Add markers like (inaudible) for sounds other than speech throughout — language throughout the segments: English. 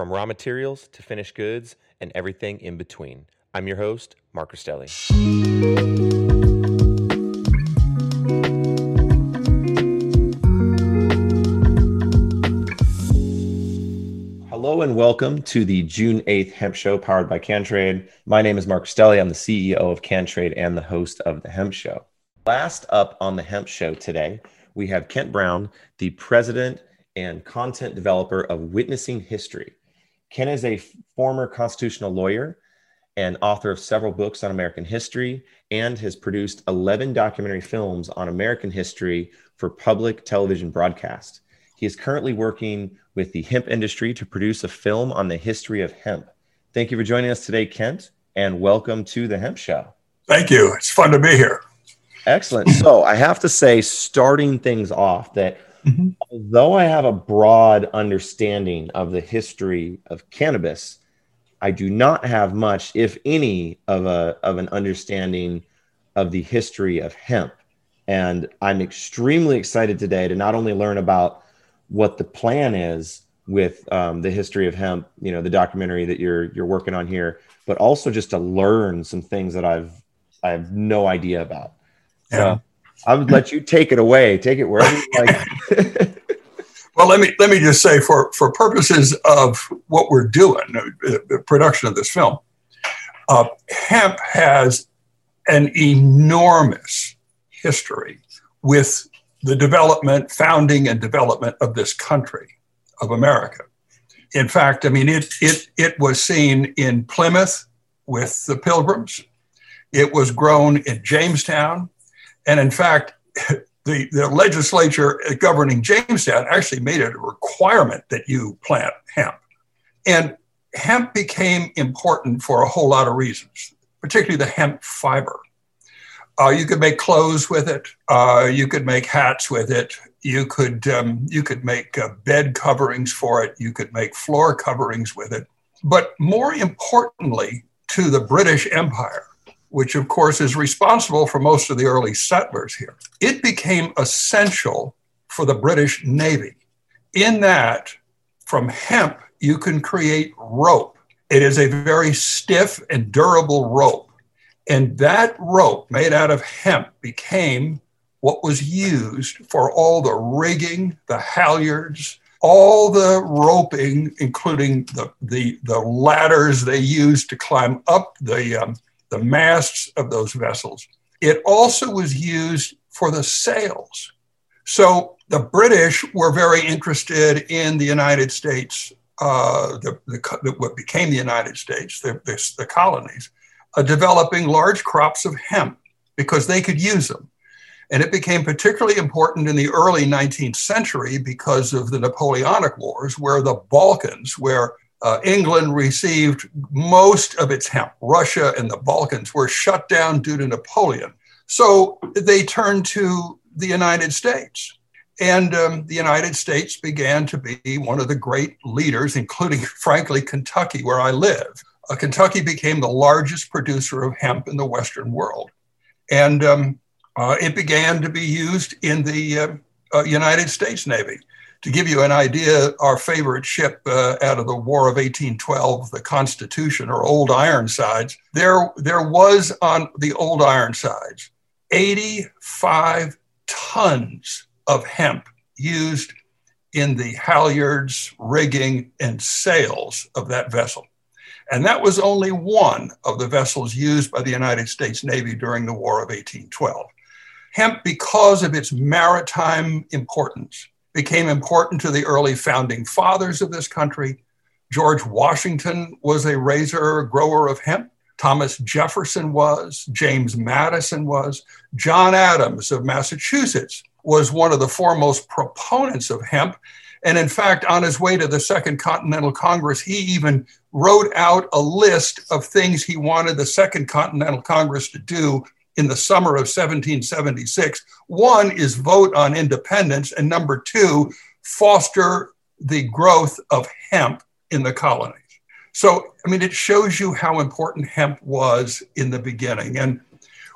from raw materials to finished goods and everything in between. I'm your host, Mark Rostelli. Hello and welcome to the June 8th Hemp Show powered by CanTrade. My name is Mark Stelly. I'm the CEO of CanTrade and the host of the Hemp Show. Last up on the Hemp Show today, we have Kent Brown, the president and content developer of Witnessing History. Ken is a former constitutional lawyer and author of several books on American history and has produced 11 documentary films on American history for public television broadcast. He is currently working with the hemp industry to produce a film on the history of hemp. Thank you for joining us today, Kent, and welcome to the Hemp Show. Thank you. It's fun to be here. Excellent. So, I have to say, starting things off, that mm-hmm. although I have a broad understanding of the history of cannabis, I do not have much, if any, of a of an understanding of the history of hemp. And I'm extremely excited today to not only learn about what the plan is with um, the history of hemp, you know, the documentary that you're you're working on here, but also just to learn some things that I've I have no idea about. Yeah. So I would let you take it away. Take it wherever you like. (laughs) well, let me let me just say for for purposes of what we're doing, uh, the production of this film, uh, hemp has an enormous history with the development, founding, and development of this country, of America. In fact, I mean, it, it, it was seen in Plymouth with the Pilgrims, it was grown in Jamestown. And in fact, (laughs) the, the legislature governing Jamestown actually made it a requirement that you plant hemp. And hemp became important for a whole lot of reasons, particularly the hemp fiber. Uh, you could make clothes with it. Uh, you could make hats with it. You could um, you could make uh, bed coverings for it. You could make floor coverings with it. But more importantly, to the British Empire, which of course is responsible for most of the early settlers here, it became essential for the British Navy. In that, from hemp, you can create rope. It is a very stiff and durable rope and that rope made out of hemp became what was used for all the rigging, the halyards, all the roping, including the, the, the ladders they used to climb up the, um, the masts of those vessels. It also was used for the sails. So the British were very interested in the United States, uh, the, the, what became the United States, the, the, the colonies uh, developing large crops of hemp because they could use them. And it became particularly important in the early 19th century because of the Napoleonic Wars, where the Balkans, where uh, England received most of its hemp, Russia and the Balkans were shut down due to Napoleon. So they turned to the United States. And um, the United States began to be one of the great leaders, including, (laughs) frankly, Kentucky, where I live, uh, Kentucky became the largest producer of hemp in the Western world. And um, Uh, it began to be used in the uh, uh, United States Navy. To give you an idea, our favorite ship uh, out of the War of 1812, the Constitution or Old Ironsides, there, there was on the Old Ironsides 85 tons of hemp used in the halyards, rigging, and sails of that vessel. And that was only one of the vessels used by the United States Navy during the War of 1812. Hemp, because of its maritime importance, became important to the early founding fathers of this country. George Washington was a raiser, grower of hemp. Thomas Jefferson was, James Madison was, John Adams of Massachusetts was one of the foremost proponents of hemp. And in fact, on his way to the Second Continental Congress, he even wrote out a list of things he wanted the Second Continental Congress to do in the summer of 1776. One is vote on independence, and number two, foster the growth of hemp in the colonies. So, I mean, it shows you how important hemp was in the beginning. And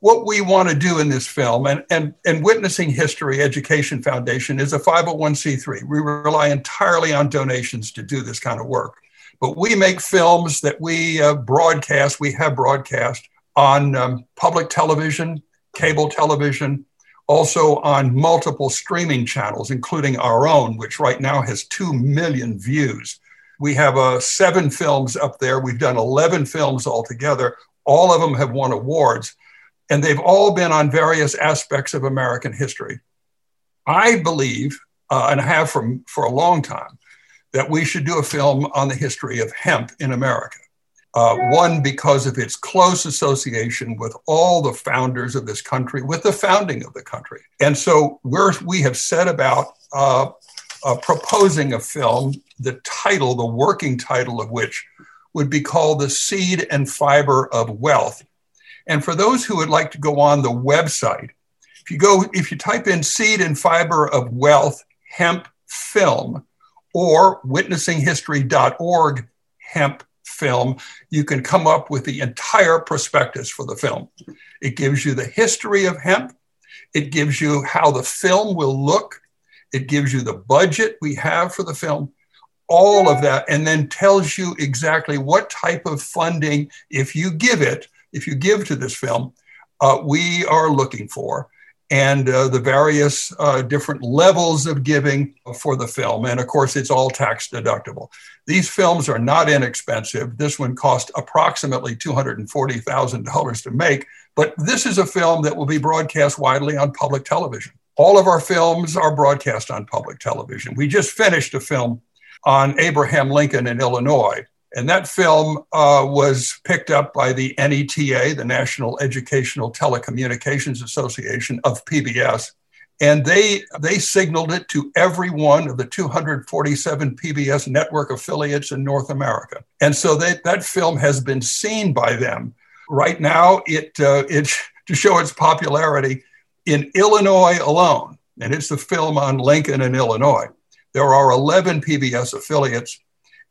what we want to do in this film, and, and, and Witnessing History Education Foundation is a 501c3. We rely entirely on donations to do this kind of work. But we make films that we uh, broadcast, we have broadcast on um, public television, cable television, also on multiple streaming channels, including our own, which right now has 2 million views. We have uh, seven films up there. We've done 11 films altogether. All of them have won awards, and they've all been on various aspects of American history. I believe, uh, and have from, for a long time, that we should do a film on the history of hemp in America. Uh, one, because of its close association with all the founders of this country, with the founding of the country. And so we're, we have set about uh, uh, proposing a film, the title, the working title of which would be called The Seed and Fiber of Wealth. And for those who would like to go on the website, if you go, if you type in Seed and Fiber of Wealth hemp film or witnessinghistory.org hemp film, you can come up with the entire prospectus for the film. It gives you the history of hemp, it gives you how the film will look, it gives you the budget we have for the film, all of that, and then tells you exactly what type of funding, if you give it, if you give to this film, uh, we are looking for and uh, the various uh, different levels of giving for the film. And of course, it's all tax deductible. These films are not inexpensive. This one cost approximately $240,000 to make, but this is a film that will be broadcast widely on public television. All of our films are broadcast on public television. We just finished a film on Abraham Lincoln in Illinois and that film uh, was picked up by the NETA, the National Educational Telecommunications Association of PBS. And they, they signaled it to every one of the 247 PBS network affiliates in North America. And so they, that film has been seen by them. Right now, it, uh, it, to show its popularity, in Illinois alone, and it's the film on Lincoln in Illinois, there are 11 PBS affiliates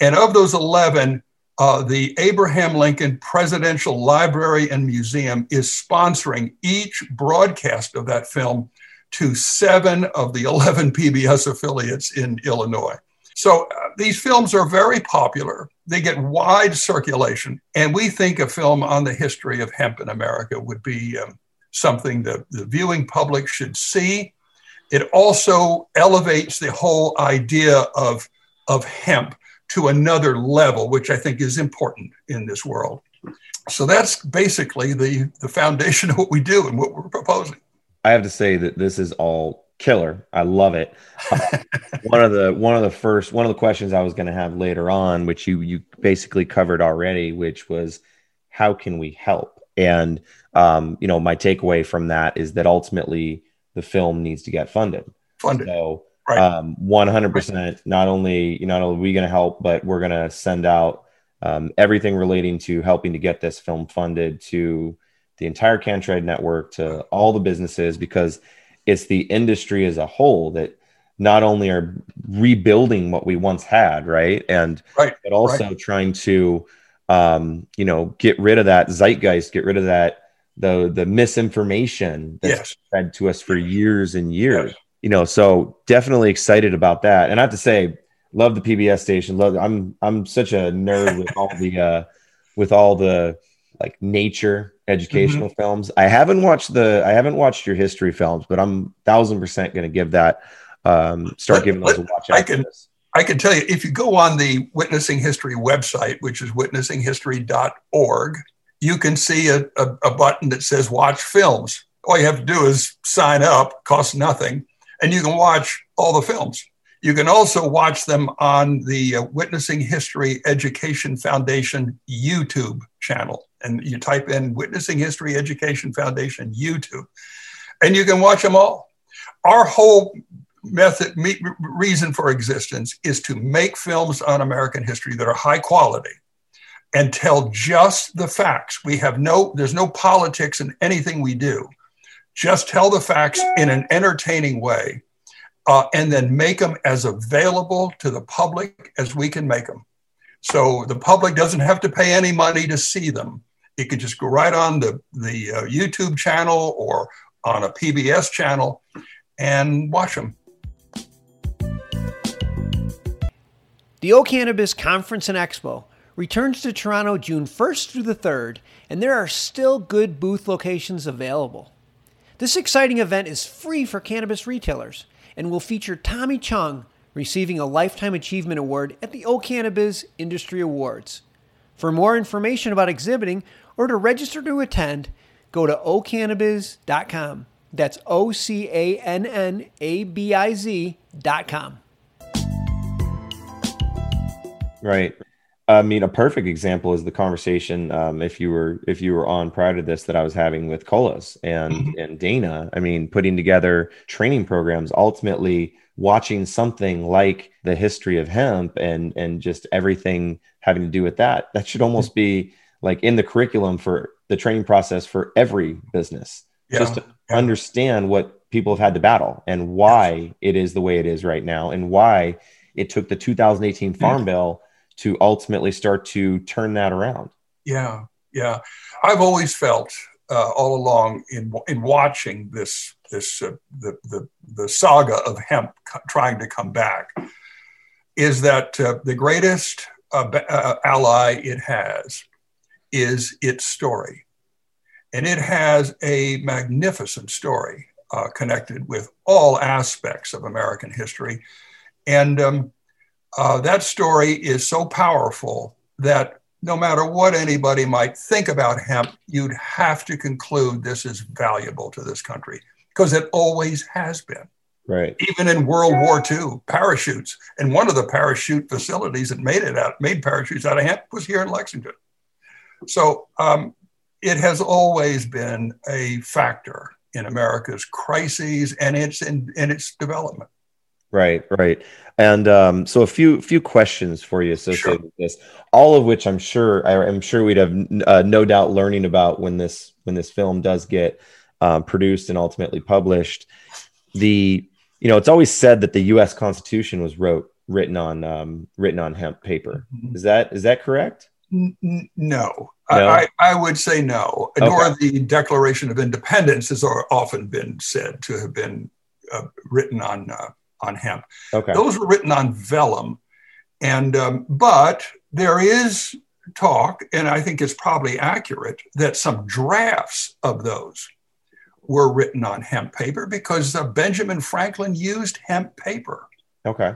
and of those 11, uh, the Abraham Lincoln Presidential Library and Museum is sponsoring each broadcast of that film to seven of the (laughs) 11 PBS affiliates in Illinois. So uh, these films are very popular. They get wide circulation. And we think a film on the history of hemp in America would be um, something that the viewing public should see. It also elevates the whole idea of, of hemp to another level, which I think is important in this world. So that's basically the, the foundation of what we do and what we're proposing. I have to say that this is all killer. I love it. Uh, one of the one of the first one of the questions I was going to have later on, which you you basically covered already, which was how can we help? And um, you know, my takeaway from that is that ultimately the film needs to get funded. Funded. So Right. Um, 100%. Not only, you not only are we going to help, but we're going to send out um, everything relating to helping to get this film funded to the entire CanTrade network, to all the businesses, because it's the industry as a whole that not only are rebuilding what we once had, right, and right. but also right. trying to, um, you know, get rid of that zeitgeist, get rid of that the the misinformation that's Yes. fed to us for years and years. Yes. You know, so definitely excited about that. And I have to say, love the PBS station. Love I'm I'm such a nerd with all the uh with all the like nature educational Mm-hmm. films. I haven't watched the I haven't watched your history films, but I'm thousand percent gonna give that um start Let- giving those a watch I can- this. I can tell you, if you go on the Witnessing History website, which is witnessinghistory.org, you can see a, a, a button that says watch films. All you have to do is sign up, costs nothing, and you can watch all the films. You can also watch them on the uh, Witnessing History Education Foundation YouTube channel. And you type in Witnessing History Education Foundation YouTube, and you can watch them all. Our whole method me, reason for existence is to make films on American history that are high quality and tell just the facts. We have no there's no politics in anything we do. Just tell the facts in an entertaining way, uh, and then make them as available to the public as we can make them. So the public doesn't have to pay any money to see them. It could just go right on the the uh, YouTube channel or on a PBS channel and watch them. The O'Cannabiz Conference and Expo returns to Toronto June 1st through the 3rd, and there are still good booth locations available. This exciting event is free for cannabis retailers and will feature Tommy Chong receiving a Lifetime Achievement Award at the O'Cannabiz Industry Awards. For more information about exhibiting or to register to attend, go to ocannabiz.com. That's O C A N N A B I Z.com. Right. I mean, a perfect example is the conversation um, if you were if you were on prior to this that I was having with Colas and Mhm. and Dana. I mean, putting together training programs, ultimately watching something like the history of hemp and and just everything having to do with that. That should almost be like in the curriculum for the training process for every business, Yeah. just to yeah. understand what people have had to battle and why it is the way it is right now, and why it took the 2018 Farm Bill to ultimately start to turn that around. Yeah, yeah. I've always felt uh, all along in in watching this this uh, the, the the saga of hemp co- trying to come back is that uh, the greatest uh, uh, ally it has is its story, and it has a magnificent story uh, connected with all aspects of American history, and um, uh, that story is so powerful that no matter what anybody might think about hemp, you'd have to conclude this is valuable to this country because it always has been. Right. Even in World War II, parachutes, and one of the parachute facilities that made it out, made parachutes out of hemp was here in Lexington. So um, it has always been a factor in America's crises and its in its development. Right, right. And um, so a few few questions for you associated Sure. with this, all of which I'm sure I, I'm sure we'd have uh, no doubt learning about when this when this film does get um, produced and ultimately published. The you know it's always said that the U.S. Constitution was wrote written on um, written on hemp paper. Is that is that correct? N- No, No? I, I I would say no. Okay. Nor the Declaration of Independence has often been said to have been uh, written on uh, on hemp. Okay. Those were written on vellum, and um, but there is talk, and I think it's probably accurate that some drafts of those were written on hemp paper because uh, Benjamin Franklin used hemp paper. Okay.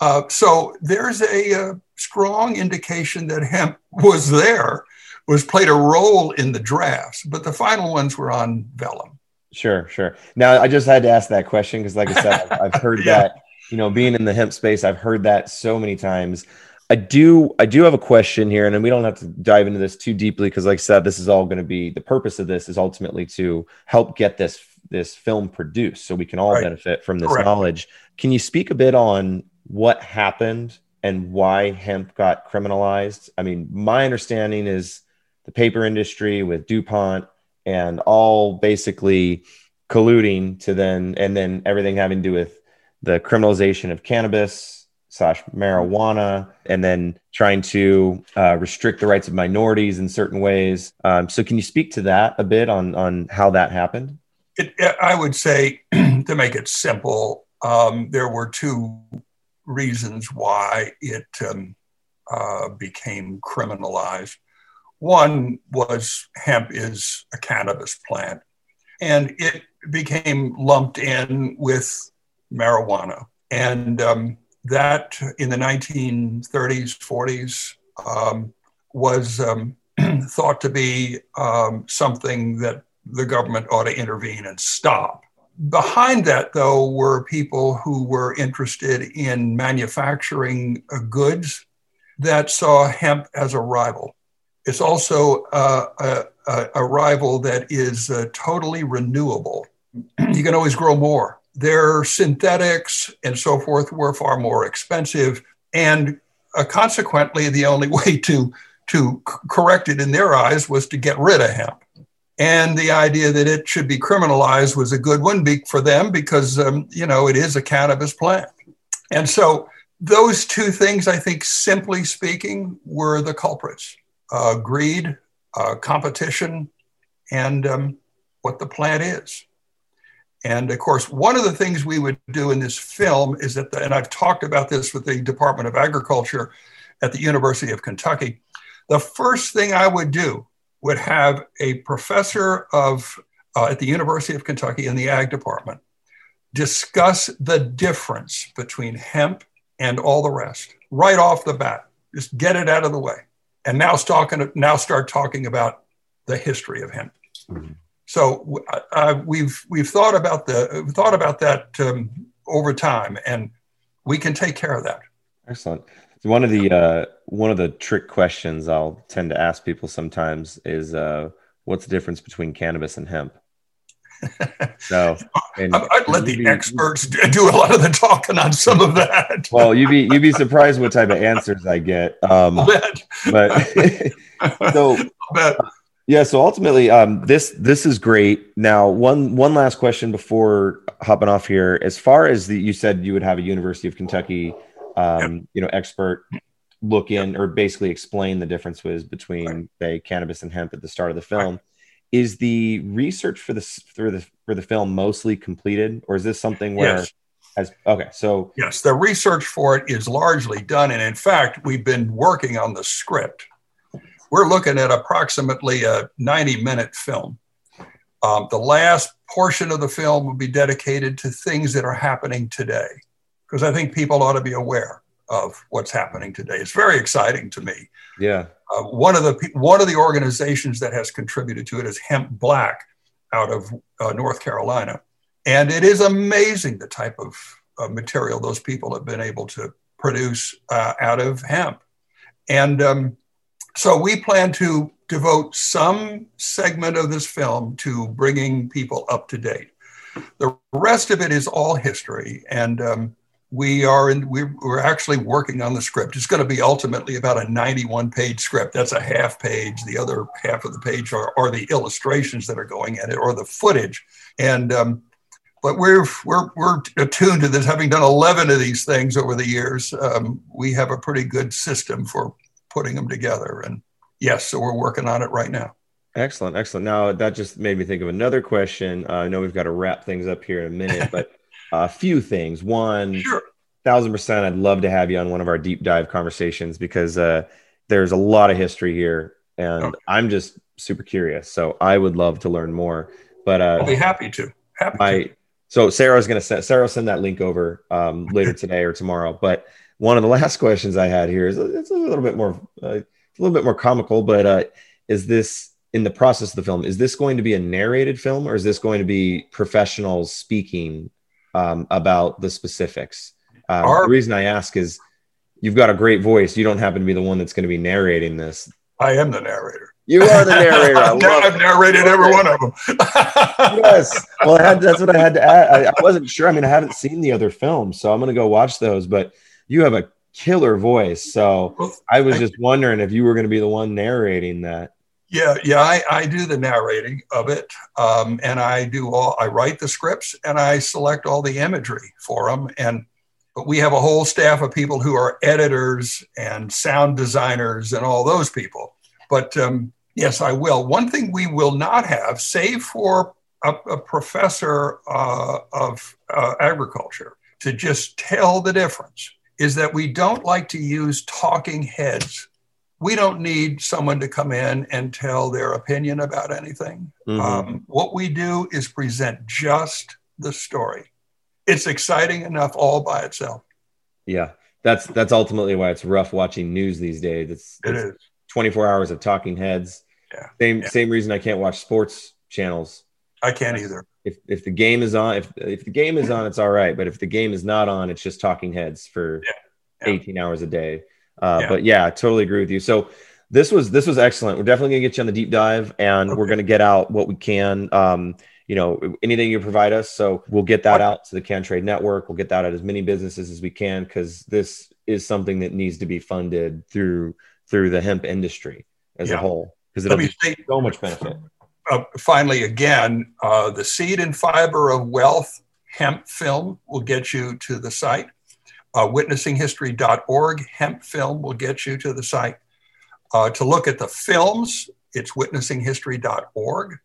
Uh, so there's a, uh strong indication that hemp was there, was played a role in the drafts, but the final ones were on vellum. Sure, sure. Now, I just had to ask that question because, like I said, I've, I've (laughs) heard Yeah. that. You know, being in the hemp space, I've heard that so many times. I do, I do have a question here, and we don't have to dive into this too deeply because, like I said, this is all going to be the purpose of this is ultimately to help get this this film produced, so we can all Right. benefit from this Correct. knowledge. Can you speak a bit on what happened and why hemp got criminalized? I mean, my understanding is the paper industry with DuPont and all basically colluding to then and then everything having to do with the criminalization of cannabis slash marijuana, and then trying to uh, restrict the rights of minorities in certain ways. Um, so, can you speak to that a bit on on how that happened? It, I would say, (clears throat) to make it simple, um, there were two reasons why it um, uh, became criminalized. One was hemp is a cannabis plant, and it became lumped in with marijuana. And um, that in the 1930s, 40s um, was um, (clears throat) thought to be um, something that the government ought to intervene and stop. Behind that, though, were people who were interested in manufacturing uh, goods that saw hemp as a rival. It's also uh, a, a, rival that is uh, totally renewable. (clears throat) you can always grow more. Their synthetics and so forth were far more expensive, and uh, consequently, the only (laughs) way to to correct it in their eyes was to get rid of hemp. And the idea that it should be criminalized was a good one for them because um, you know it is a cannabis plant. And so those two things, I think, simply speaking, were the culprits uh, greed, uh, competition, and um, what the plant is. And of course, one of the things we would do in this film is that, the, and I've talked about this with the Department of Agriculture at the University of Kentucky. The first thing I would do would have a professor of uh, at the University of Kentucky in the ag department discuss the difference between hemp and all the rest right off the bat. Just get it out of the way. And now, talking, now start talking about the history of hemp. Mm-hmm. So uh, we've we've thought about the thought about that um, over time, and we can take care of that. Excellent. One of the uh, one of the trick questions I'll tend to ask people sometimes is, uh, "What's the difference between cannabis and hemp?" So and, I'd let the be, experts do a lot of the talking on some of that. well, you'd be you'd be surprised what type of answers I get. Um, but (laughs) so yeah, so ultimately, um, this this is great. Now, one one last question before hopping off here. As far as the, you said, you would have a University of Kentucky, um, yep. you know, expert look in yep. or basically explain the differences between right. say cannabis and hemp at the start of the film. Right is the research for the for the for the film mostly completed, or is this something where? Yes. As, okay, so yes, the research for it is largely done, and in fact, we've been working on the script. We're looking at approximately a 90 minute film. Um, the last portion of the film will be dedicated to things that are happening today, because I think people ought to be aware of what's happening today. It's very exciting to me. Yeah. Uh, one of the one of the organizations that has contributed to it is Hemp Black out of uh, North Carolina, and it is amazing the type of uh, material those people have been able to produce uh, out of hemp. And um, so we plan to devote some segment of this film to bringing people up to date. The rest of it is all history, and um, we are in we're, we're actually working on the script. It's going to be ultimately about a 91 page script. That's a half page. The other half of the page are, are the illustrations that are going at it or the footage. And um, but we're we're we're attuned to this. Having done 11 of these things over the years um, we have a pretty good system for putting them together. And yes so we're working on it right now. Excellent excellent. Now that just made me think of another question. Uh, i know we've got to wrap things up here in a minute (laughs) but a few things. One, sure. thousand percent, I'd love to have you on one of our deep dive conversations because uh, there's a lot of history here, and okay. I'm just super curious. So I would love to learn more. But uh, I'll be happy to. Happy my, to. So Sarah's gonna send Sarah send that link over um, later today or tomorrow. But one of the (laughs) last questions I had here is it's a little bit more uh, a little bit more comical, but uh, is this in the process of the film? Is this going to be a narrated film or is this going to be professionals speaking um, about the specifics. Um, Our, the reason I ask is you've got a great voice. You don't happen to be the one that's going to be narrating this. I am the narrator. You are the narrator. (laughs) I've narrated every one of them. (laughs) yes. Well, I had, that's what I had to add. I, I wasn't sure. I mean, I haven't seen the other films, so I'm going to go watch those. But you have a killer voice, so well, I was just wondering if you were going to be the one narrating that. Yeah, yeah, I, I do the narrating of it, um, and I do all. I write the scripts and I select all the imagery for them. And But we have a whole staff of people who are editors and sound designers and all those people. But um, yes, I will. One thing we will not have, save for a, a professor uh, of uh, agriculture to just tell the difference, is that we don't like to use talking heads. We don't need someone to come in and tell their opinion about anything. Mm-hmm. Um, what we do is present just the story. It's exciting enough all by itself. Yeah, that's that's ultimately why it's rough watching news these days. It's, it it's is. 24 hours of talking heads. Yeah. Same yeah. same reason I can't watch sports channels. I can't either. If if the game is on, if if the game is on, it's all right. But if the game is not on, it's just talking heads for yeah. Yeah. 18 hours a day. Uh, But yeah, I totally agree with you. So this was this was excellent. We're definitely gonna get you on the deep dive, and okay. we're gonna get out what we can. Um, you know, anything you provide us. So we'll get that out to the CanTrade Network. We'll get that out as many businesses as we can because this is something that needs to be funded through through the hemp industry as yeah. a whole because it'll be say, so much benefit. Uh, finally, again, uh, the seed and fiber of wealth hemp film will get you to the site. Uh, witnessinghistory.org hemp film will get you to the site. Uh, to look at the films, it's witnessinghistory.org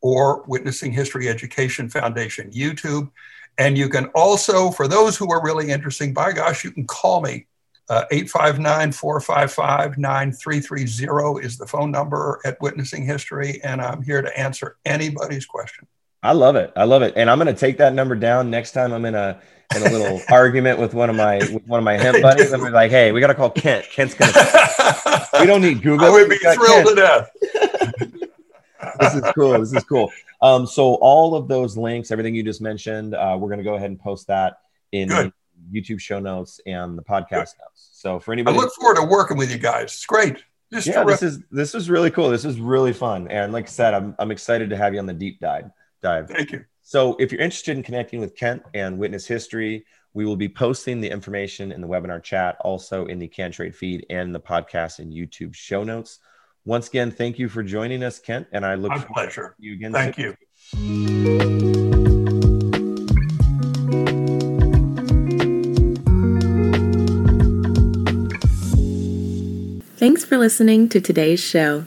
or Witnessing History Education Foundation YouTube. And you can also, for those who are really interesting, by gosh, you can call me. Uh, 859 455 9330 is the phone number at Witnessing History, and I'm here to answer anybody's question. I love it. I love it. And I'm going to take that number down next time I'm in a in a little (laughs) argument with one of my with one of my hemp buddies. I'm be like, hey, we got to call Kent. Kent's going (laughs) to. we don't need Google. I would be thrilled Kent. to death. (laughs) this is cool. This is cool. Um, so all of those links, everything you just mentioned, uh, we're going to go ahead and post that in Good. YouTube show notes and the podcast Good. notes. So for anybody, I look forward to working with you guys. It's great. Just yeah, this is this is really cool. This is really fun, and like I said, I'm I'm excited to have you on the deep dive. Dive. Thank you. So if you're interested in connecting with Kent and Witness History, we will be posting the information in the webinar chat, also in the CanTrade feed and the podcast and YouTube show notes. Once again, thank you for joining us, Kent, and I look My forward pleasure. to you again. Thank soon. you. Thanks for listening to today's show.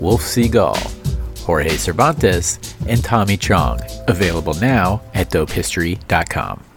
Wolf Seagal, Jorge Cervantes, and Tommy Chong. Available now at dopehistory.com.